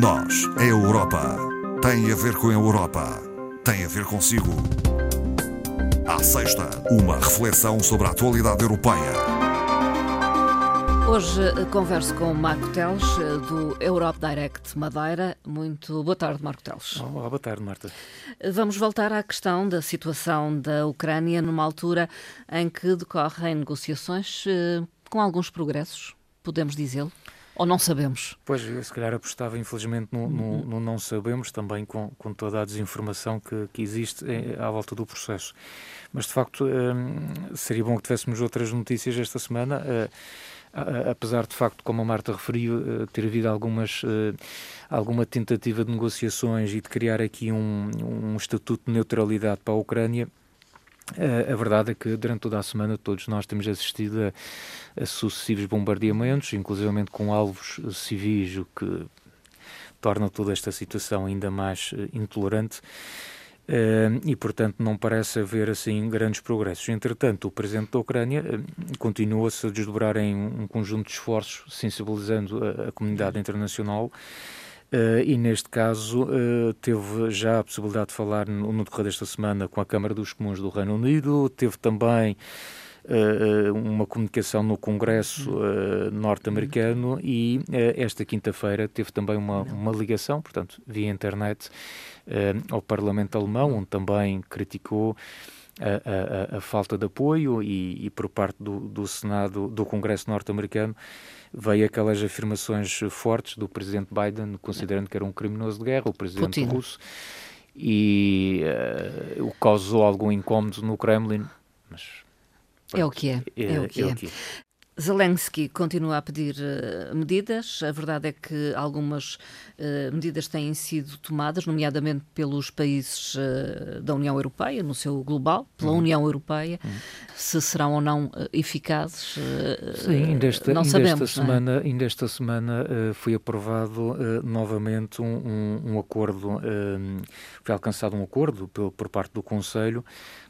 Nós, a Europa, tem a ver com a Europa, tem a ver consigo. À sexta, uma reflexão sobre a atualidade europeia. Hoje eh, converso com Marco Teles, eh, do Europe Direct Madeira. Muito boa tarde, Marco Teles. Olá, boa tarde, Marta. Eh, vamos voltar à questão da situação da Ucrânia numa altura em que decorrem negociações com alguns progressos, podemos dizê-lo? Ou não sabemos? Pois, eu se calhar apostava infelizmente no, no, uhum. no não sabemos, também com, com toda a desinformação que, que existe à volta do processo. Mas de facto um, seria bom que tivéssemos outras notícias esta semana. Uh, apesar de facto, como a Marta referiu, uh, ter havido algumas, alguma tentativa de negociações e de criar aqui um, um estatuto de neutralidade para a Ucrânia, a verdade é que durante toda a semana todos nós temos assistido a, a sucessivos bombardeamentos, inclusive com alvos civis, o que torna toda esta situação ainda mais uh, intolerante. Uh, e, portanto, não parece haver assim grandes progressos. Entretanto, o presidente da Ucrânia uh, continua-se a desdobrar em um conjunto de esforços, sensibilizando a, a comunidade internacional Uh, e neste caso uh, teve já a possibilidade de falar no, no decorrer desta semana com a Câmara dos Comuns do Reino Unido, teve também uh, uma comunicação no Congresso norte-americano e esta quinta-feira teve também uma, uma ligação, portanto, via internet, ao Parlamento Alemão, onde também criticou a, a, a falta de apoio e, e por parte do, do Senado, do Congresso norte-americano, veio aquelas afirmações fortes do presidente Biden, considerando que era um criminoso de guerra, o presidente Putin. russo, e uh, o causou algum incómodo no Kremlin, mas é o que é. É, é, o, que é. é. o que é. Zelensky continua a pedir uh, medidas. A verdade é que algumas uh, medidas têm sido tomadas, nomeadamente pelos países uh, da União Europeia, no seu global, pela uhum. União Europeia. Uhum. Se serão ou não eficazes, Sim, ainda esta, não ainda sabemos. Esta é? semana, ainda esta semana foi aprovado novamente um, um, um acordo, foi alcançado um acordo por, por parte do Conselho,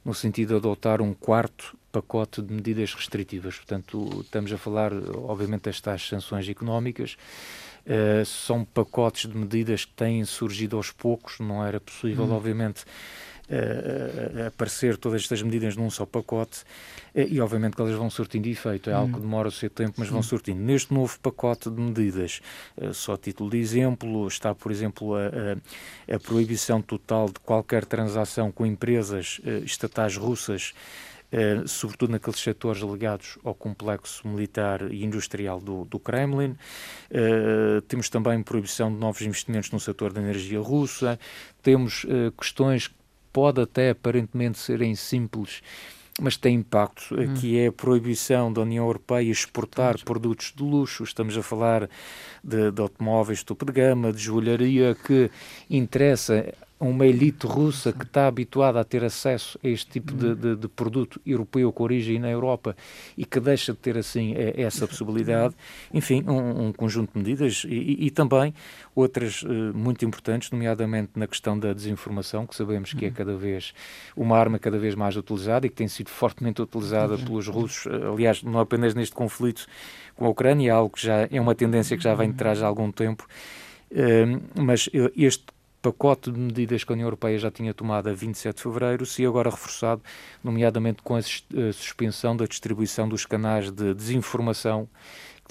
no sentido de adotar um quarto pacote de medidas restritivas. Portanto, estamos a falar, obviamente, destas sanções económicas. Uh, são pacotes de medidas que têm surgido aos poucos, não era possível, hum. obviamente, uh, aparecer todas estas medidas num só pacote uh, e, obviamente, que elas vão surtindo efeito. É hum. algo que demora o seu tempo, mas Sim. vão surtindo. Neste novo pacote de medidas, só a título de exemplo, está, por exemplo, a, a, a proibição total de qualquer transação com empresas estatais russas eh, sobretudo naqueles setores ligados ao complexo militar e industrial do, do Kremlin. Eh, temos também proibição de novos investimentos no setor da energia russa. Temos eh, questões que podem até aparentemente serem simples, mas tem impacto, hum. que é a proibição da União Europeia exportar produtos de luxo. Estamos a falar de, de automóveis de topo de gama, de joalharia, que interessa uma elite russa que está habituada a ter acesso a este tipo de, de, de, produto europeu com origem na Europa e que deixa de ter assim é, essa possibilidade. Enfim, um, um conjunto de medidas e, e também outras uh, muito importantes, nomeadamente na questão da desinformação, que sabemos que é cada vez uma arma cada vez mais utilizada e que tem sido fortemente utilizada pelos russos, eh, aliás, não apenas neste conflito com a Ucrânia, é algo que já é uma tendência que já vem de trás há algum tempo. Uh, mas este pacote de medidas que a União Europeia já tinha tomado a 27 de fevereiro, se agora reforçado, nomeadamente com a suspensão da distribuição dos canais de desinformação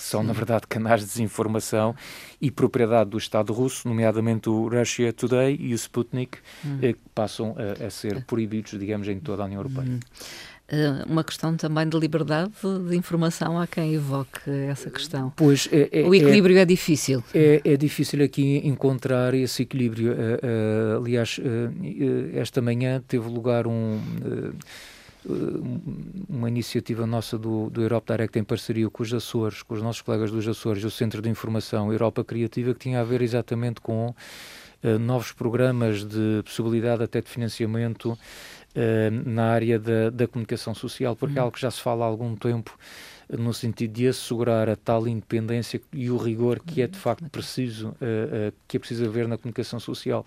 que são, na verdade, canais de desinformação e propriedade do Estado russo, nomeadamente o Russia Today e o Sputnik, hum. Eh, que passam a, a, ser proibidos, digamos, em toda a União Europeia. Hum. Eh, uma questão também de liberdade de informação a quem evoque essa questão. Pois é, é, o equilíbrio é, é difícil. É, é, difícil aqui encontrar esse equilíbrio. Uh, uh, aliás, esta manhã teve lugar um uma iniciativa nossa do, do Europe Direct em parceria com os Açores, com os nossos colegas dos Açores, o Centro de Informação Europa Criativa, que tinha a ver exatamente com uh, novos programas de possibilidade até de financiamento na área da, da comunicação social, porque é algo que já se fala há algum tempo no sentido de assegurar a tal independência e o rigor que é de facto preciso, uh, uh, que é preciso haver na comunicação social.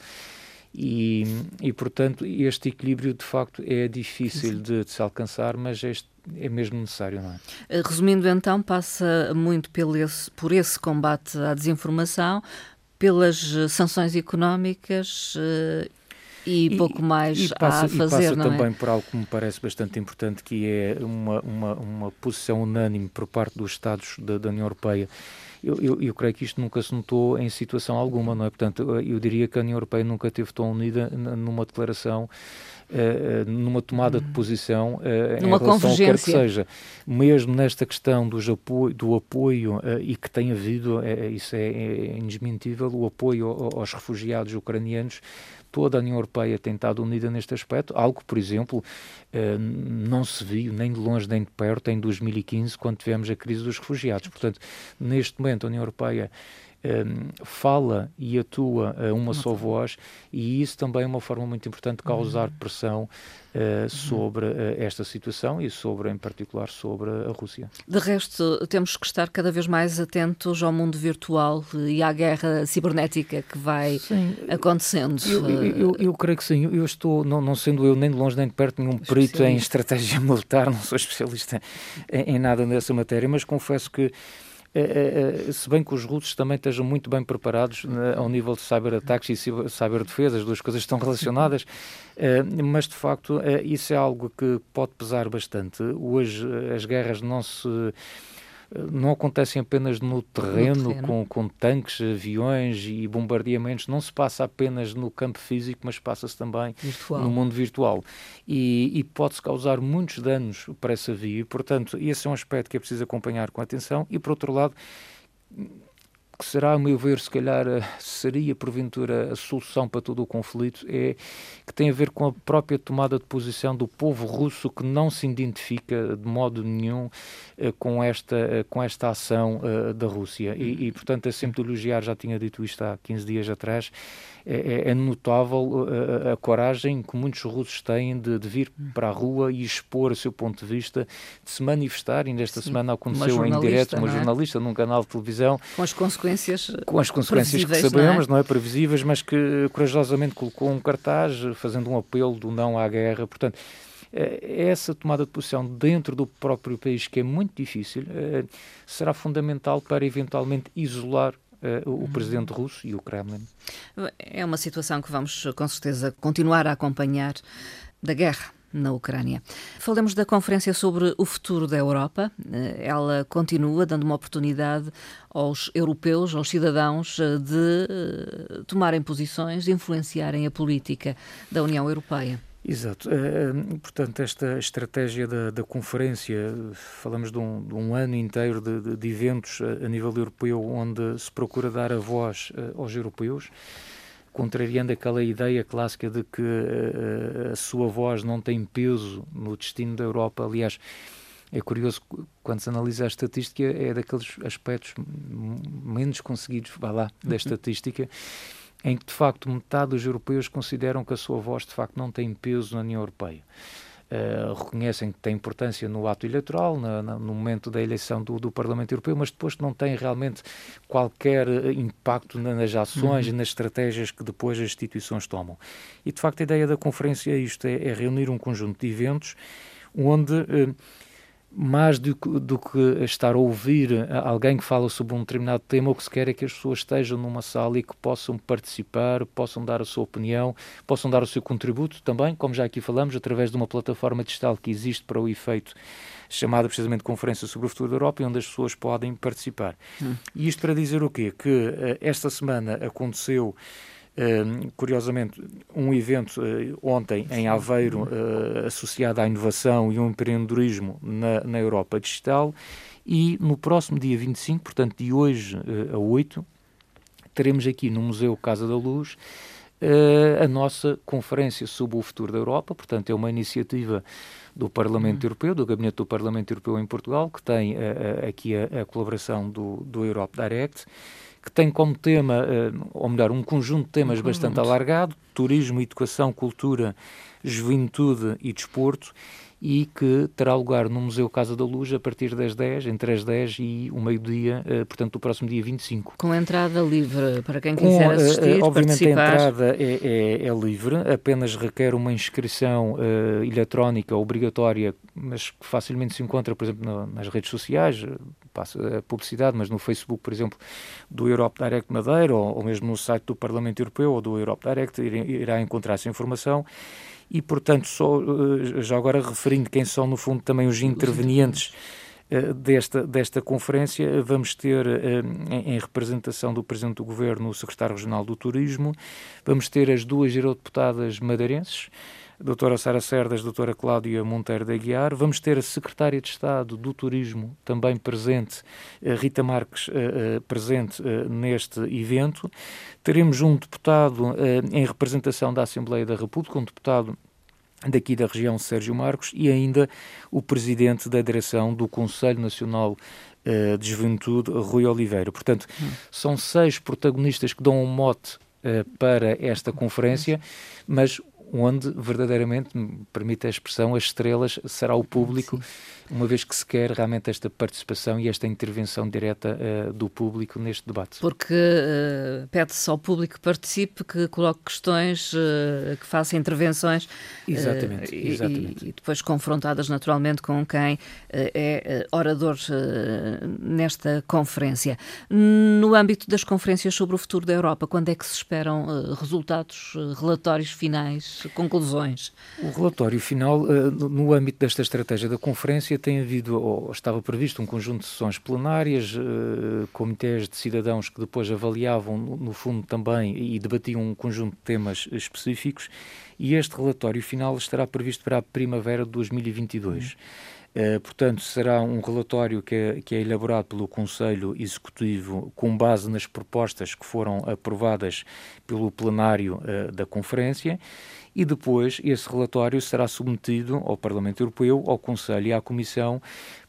E, e, portanto, este equilíbrio de facto é difícil de, de se alcançar, mas este é mesmo necessário, não é? Resumindo, então, passa muito por esse, por esse combate à desinformação, pelas sanções económicas e, e, pouco mais e passa, a fazer, e passa não é? também por algo que me parece bastante importante, que é uma, uma, uma posição unânime por parte dos Estados da, da União Europeia eu, eu, eu, creio que isto nunca se notou em situação alguma, não é? Portanto, eu diria que a União Europeia nunca teve tão unida numa declaração Uh, numa tomada de hum. posição uh, numa em relação ao que quer que seja. Mesmo nesta questão dos apoio, do apoio, uh, e que tem havido, isso é, é indesmentível, o apoio aos refugiados ucranianos toda a União Europeia tem estado unida neste aspecto, algo que, por exemplo, eh, não se viu nem de longe nem de perto em 2015, quando tivemos a crise dos refugiados. Portanto, neste momento, a União Europeia um, fala e atua a uma só voz e isso também é uma forma muito importante de causar uhum. pressão uh, sobre uh, esta situação e sobre, em particular, sobre a Rússia. De resto, temos que estar cada vez mais atentos ao mundo virtual e à guerra cibernética que vai sim. acontecendo. Eu, eu, eu, eu, creio que sim. Eu estou, não, não sendo eu nem de longe nem de perto nenhum perito em estratégia militar, não sou especialista em, em nada nessa matéria, mas confesso que é, é, é, se bem que os russos também estejam muito bem preparados né, ao nível de cyberataques e cyberdefesa, as duas coisas estão relacionadas, mas de facto isso é algo que pode pesar bastante. Hoje as guerras não se não acontecem apenas no terreno, no terreno, Com, com tanques, aviões e bombardeamentos, não se passa apenas no campo físico, mas passa-se também virtual. no mundo virtual. E, e pode-se causar muitos danos para essa via, portanto, esse é um aspecto que é preciso acompanhar com atenção. E, por outro lado, que será, a meu ver, se calhar eh, seria porventura a solução para todo o conflito, é que tem a ver com a própria tomada de posição do povo russo que não se identifica de modo nenhum eh, com esta, eh, com esta ação da Rússia. E, e, portanto, é sempre de elogiar, já tinha dito isto há 15 dias atrás, é, é, é notável a, a, coragem que muitos russos têm de, de, vir para a rua e expor o seu ponto de vista, de se manifestar. E nesta semana aconteceu em direto uma é? jornalista num canal de televisão. Com as consequências. Com as consequências que sabemos, não é? não é? Previsíveis, mas que corajosamente colocou um cartaz fazendo um apelo do não à guerra. Portanto, eh, essa tomada de posição dentro do próprio país, que é muito difícil, eh, será fundamental para eventualmente isolar uh, o presidente russo e o Kremlin. É uma situação que vamos com certeza continuar a acompanhar da guerra na Ucrânia. Falamos da conferência sobre o futuro da Europa. Eh, ela continua dando uma oportunidade aos europeus, aos cidadãos, eh, de tomarem posições, de influenciarem a política da União Europeia. Exato. Portanto, esta estratégia da, da conferência, falamos de um, de um ano inteiro de, de, eventos a, nível europeu onde se procura dar a voz aos europeus, contrariando aquela ideia clássica de que uh, a sua voz não tem peso no destino da Europa. Aliás, é curioso quando se analisa a estatística, é daqueles aspectos menos conseguidos, vá lá, da uhum. estatística em que de facto metade dos europeus consideram que a sua voz de facto não tem peso na União Europeia. Uh, reconhecem que tem importância no ato eleitoral, na, na, no momento da eleição do, do, Parlamento Europeu, mas depois não tem realmente qualquer uh, impacto nas ações uhum. e nas estratégias que depois as instituições tomam. E de facto a ideia da conferência é isto: é, é reunir um conjunto de eventos onde. Uh, mais do que, do que, estar a ouvir alguém que fala sobre um determinado tema, o que se quer é que as pessoas estejam numa sala e que possam participar, possam dar a sua opinião, possam dar o seu contributo também, como já aqui falamos, através de uma plataforma digital que existe para o efeito, chamada precisamente Conferência sobre o Futuro da Europa, onde as pessoas podem participar. Hum. E isto para dizer o quê? Que uh, esta semana aconteceu Uh, curiosamente, um evento uh, ontem em Aveiro uh, associado à inovação e ao empreendedorismo na, na Europa Digital e no próximo dia 25, portanto de hoje a 8, teremos aqui no Museu Casa da Luz a nossa conferência sobre o futuro da Europa, portanto é uma iniciativa do Parlamento uhum. Europeu, do Gabinete do Parlamento Europeu em Portugal, que tem aqui a, a, colaboração do, do Europe Direct que tem como tema, eh, ou melhor, um conjunto de temas um bastante alargado: turismo, educação, cultura, juventude e desporto e que terá lugar no Museu Casa da Luz a partir das 10, entre as 10 e o meio-dia, uh, portanto, o próximo dia 25. Com entrada livre para quem quiser eh, assistir, Obviamente participar. a entrada é, é, é, livre, apenas requer uma inscrição uh, eletrónica obrigatória, mas que facilmente se encontra, por exemplo, nas redes sociais, passo a publicidade, mas no Facebook, por exemplo, do Europe Direct Madeira, ou, ou mesmo no site do Parlamento Europeu ou do Europe Direct, irá encontrar essa informação. E, portanto, só, eh, já agora referindo quem são, no fundo, também os intervenientes eh, desta, desta conferência, vamos ter, eh, em representação do Presidente do Governo, o Secretário Regional do Turismo, vamos ter as duas eurodeputadas madeirenses, doutora Sara Cerdas, doutora Cláudia Monteiro de Aguiar. Vamos ter a secretária de Estado do Turismo também presente, Rita Marques, presente neste evento. Teremos um deputado em representação da Assembleia da República, um deputado daqui da região, Sérgio Marcos, e ainda o presidente da direção do Conselho Nacional de Juventude, Rui Oliveira. Portanto, hum. são seis protagonistas que dão um mote para esta conferência, mas onde verdadeiramente, me permite a expressão, as estrelas será o público, Sim. Uma vez que se quer realmente esta participação e esta intervenção direta uh, do público neste debate. Porque uh, pede-se ao público que participe, que coloque questões, uh, que faça intervenções. Exatamente, exatamente. E, e, depois confrontadas naturalmente com quem é orador nesta conferência. No âmbito das conferências sobre o futuro da Europa, quando é que se esperam resultados, relatórios finais conclusões? O relatório final, no âmbito desta estratégia da conferência, tem havido, ou estava previsto, um conjunto de sessões plenárias, eh, comitês de cidadãos que depois avaliavam, no fundo, também e debatiam um conjunto de temas específicos, e este relatório final estará previsto para a primavera de 2022. Uh, portanto, será um relatório que é, que é, elaborado pelo Conselho Executivo com base nas propostas que foram aprovadas pelo plenário uh, da Conferência e depois esse relatório será submetido ao Parlamento Europeu, ao Conselho e à Comissão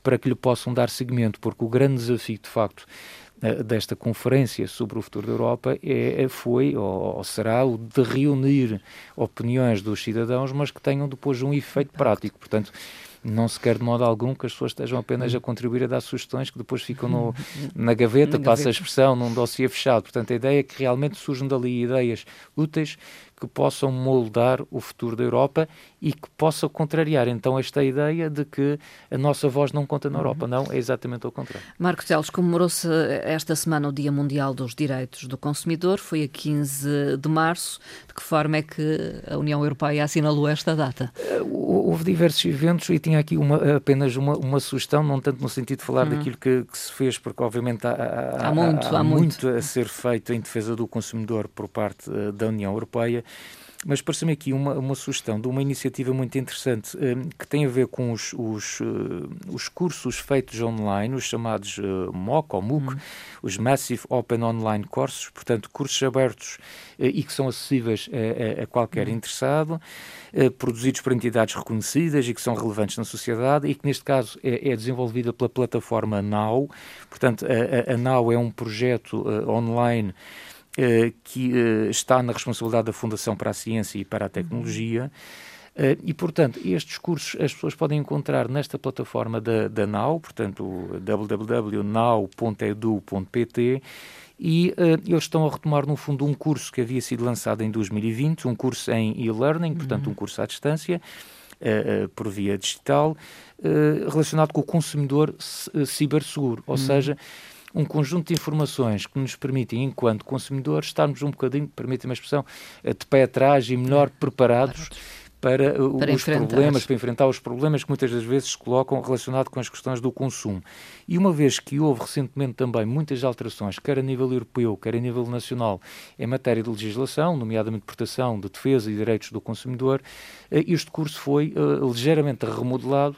para que lhe possam dar seguimento, porque o grande desafio, de facto, eh, desta conferência sobre o futuro da Europa é, é, foi ou, será o de reunir opiniões dos cidadãos, mas que tenham depois um efeito prático. Portanto, não se quer de modo algum que as pessoas estejam apenas a contribuir a dar sugestões que depois ficam no, na gaveta, passa a expressão, num dossiê fechado. Portanto, a ideia é que realmente surjam dali ideias úteis que possam moldar o futuro da Europa e que possam contrariar então esta ideia de que a nossa voz não conta na Europa. Uhum. Não, é exatamente o contrário. Marco Teles, comemorou-se esta semana o Dia Mundial dos Direitos do Consumidor, foi a 15 de março. De que forma é que a União Europeia assinalou esta data? Eh, houve diversos eventos e tinha aqui uma, apenas uma, uma sugestão, não tanto no sentido de falar uhum. daquilo que, que, se fez, porque obviamente há, há, há, muito, há, há muito. muito a ser feito em defesa do consumidor por parte uh, da União Europeia mas parece-me aqui uma, uma sugestão de uma iniciativa muito interessante um, que tem a ver com os, os, uh, os cursos feitos online, os chamados uh, MOOC ou MOOC, uhum. os Massive Open Online Courses, portanto, cursos abertos uh, e que são acessíveis a, a, a qualquer uhum. interessado, produzidos por entidades reconhecidas e que são relevantes na sociedade e que, neste caso, é, é desenvolvida pela plataforma NOW. Portanto, a, a NOW é um projeto online eh, que eh, está na responsabilidade da Fundação para a Ciência e para a Tecnologia. Uh, e, portanto, estes cursos as pessoas podem encontrar nesta plataforma da, da NAU, portanto, www.nau.edu.pt, e uh, eles estão a retomar, no fundo, um curso que havia sido lançado em 2020, um curso em e-learning, portanto, uhum. um curso à distância, uh, por via digital, relacionado com o consumidor ciberseguro, ou uhum. seja, um conjunto de informações que nos permitem, enquanto consumidores, estarmos um bocadinho, permitem-me a expressão, eh, de pé atrás e melhor preparados para, uh, para os problemas, para enfrentar os problemas que muitas das vezes se colocam relacionados com as questões do consumo. E uma vez que houve recentemente também muitas alterações, quer a nível europeu, quer a nível nacional, em matéria de legislação, nomeadamente proteção, de defesa e direitos do consumidor, uh, este curso foi uh, ligeiramente remodelado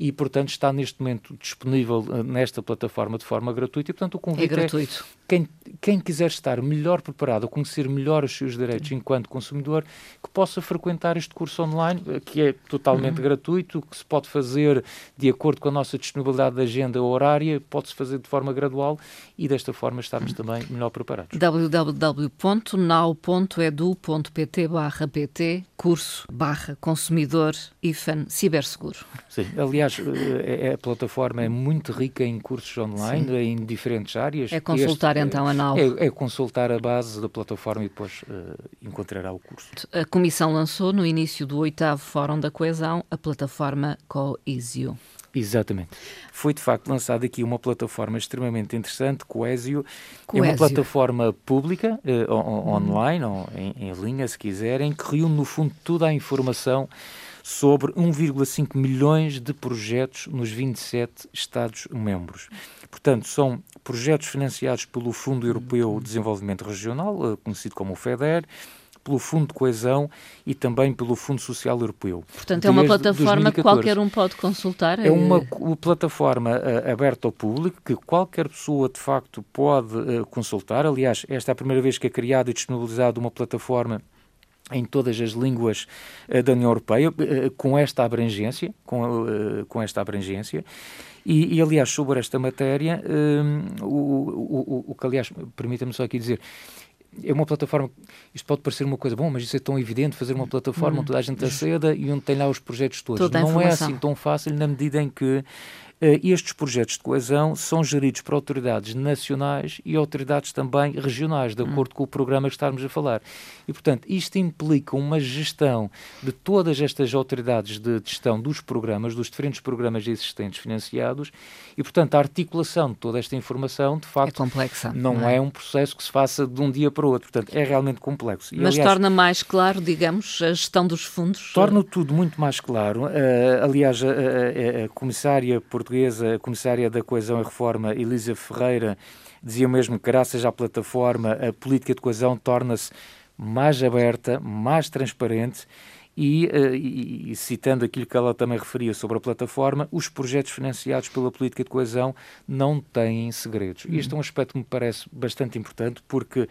e, portanto, está neste momento disponível eh, nesta plataforma de forma gratuita e, portanto, o convite é gratuito. É quem, quem quiser estar melhor preparado, conhecer melhor os seus direitos enquanto consumidor, que possa frequentar este curso online, eh, que é totalmente uhum. gratuito, que se pode fazer de acordo com a nossa disponibilidade de agenda horária, pode-se fazer de forma gradual e desta forma estarmos também melhor preparados. www.now.edu.pt barra pt curso barra consumidor IFAN ciberseguro. Sim, aliás, eh, é, a plataforma é muito rica em cursos online, Sim. em diferentes áreas. É consultar este, então a NAU. É, é, consultar a base da plataforma e depois uh, encontrará o curso. A Comissão lançou no início do oitavo Fórum da Coesão a plataforma Coesio. Exatamente. Foi de facto lançada aqui uma plataforma extremamente interessante, Coesio. É uma plataforma pública, eh, on online, ou em, em linha, se quiserem, que reúne no fundo toda a informação sobre 1,5 milhões de projetos nos 27 Estados-membros. Portanto, são projetos financiados pelo Fundo Europeu de Desenvolvimento Regional, eh, conhecido como o FEDER, pelo Fundo de Coesão e também pelo Fundo Social Europeu. Portanto, é uma plataforma que qualquer um pode consultar? É uma eh, plataforma uh, aberta ao público que qualquer pessoa, de facto, pode uh, consultar. Aliás, esta é a primeira vez que é criada e disponibilizada uma plataforma em todas as línguas uh, da União Europeia, com esta abrangência, com, com esta abrangência. E, e, aliás, sobre esta matéria, o, o, o, o que, aliás, permita-me só aqui dizer, é uma plataforma. Isto pode parecer uma coisa, bom, mas isso é tão evidente fazer uma plataforma onde toda a gente aceda e onde tem lá os projetos todos. Toda Não é assim tão fácil na medida em que estes projetos de coesão são geridos por autoridades nacionais e autoridades também regionais, de acordo hum. com o programa que estamos a falar. E, portanto, isto implica uma gestão de todas estas autoridades de gestão dos programas, dos diferentes programas existentes financiados, e, portanto, a articulação de toda esta informação, de facto, é complexa, não, não é? é? um processo que se faça de um dia para o outro. Portanto, é realmente complexo. E, Mas aliás, torna mais claro, digamos, a gestão dos fundos? Torna tudo muito mais claro. Uh, aliás, a, a, a comissária portuguesa portuguesa, a comissária da Coesão e Reforma, Elisa Ferreira, dizia mesmo que, graças à plataforma, a política de coesão torna-se mais aberta, mais transparente e, uh, e, citando aquilo que ela também referia sobre a plataforma, os projetos financiados pela política de coesão não têm segredos. Uhum. Este é um aspecto que me parece bastante importante porque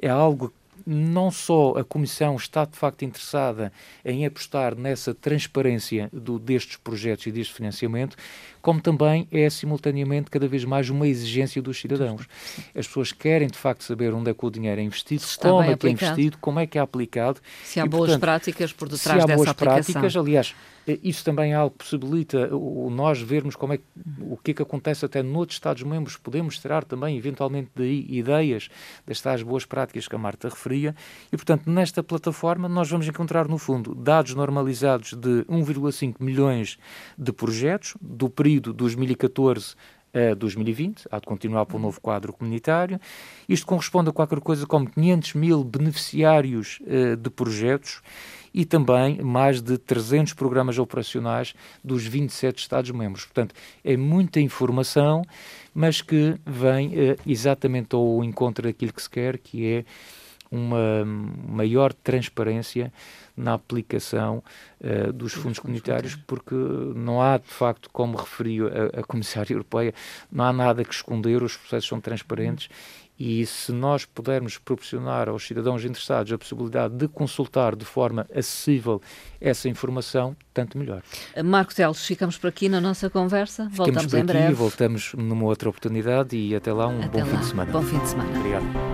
é algo não só a Comissão está de facto interessada em apostar nessa transparência do, destes projetos e deste financiamento, como também é simultaneamente cada vez mais uma exigência dos cidadãos. As pessoas querem de facto saber onde é que o dinheiro é investido, como é que é investido, como é que é aplicado. Se há e, boas portanto, práticas por detrás se há boas práticas, aliás, eh, isso também é algo que possibilita o nós vermos como é que, o que é que acontece até noutros Estados-membros, podemos tirar também, eventualmente, daí ideias das tais boas práticas que a Marta referia, e, portanto, nesta plataforma nós vamos encontrar, no fundo, dados normalizados de 1,5 milhões de projetos, do período 2014 a 2020, há de continuar para o novo quadro comunitário. Isto corresponde a qualquer coisa como 500 mil beneficiários uh, de projetos e também mais de 300 programas operacionais dos 27 Estados-membros. Portanto, é muita informação, mas que vem uh, exatamente ao encontro daquilo que se quer, que é uma maior transparência na aplicação uh, dos fundos comunitários, porque não há, de facto, como referiu a, a Comissária Europeia, não há nada que esconder, os processos são transparentes e se nós pudermos proporcionar aos cidadãos interessados a possibilidade de consultar de forma acessível essa informação, tanto melhor. Marcos Teles, ficamos por aqui na nossa conversa. Ficamos voltamos em aqui, breve. Voltamos numa outra oportunidade e até lá um até bom lá. fim de semana. Bom fim de semana. Obrigado.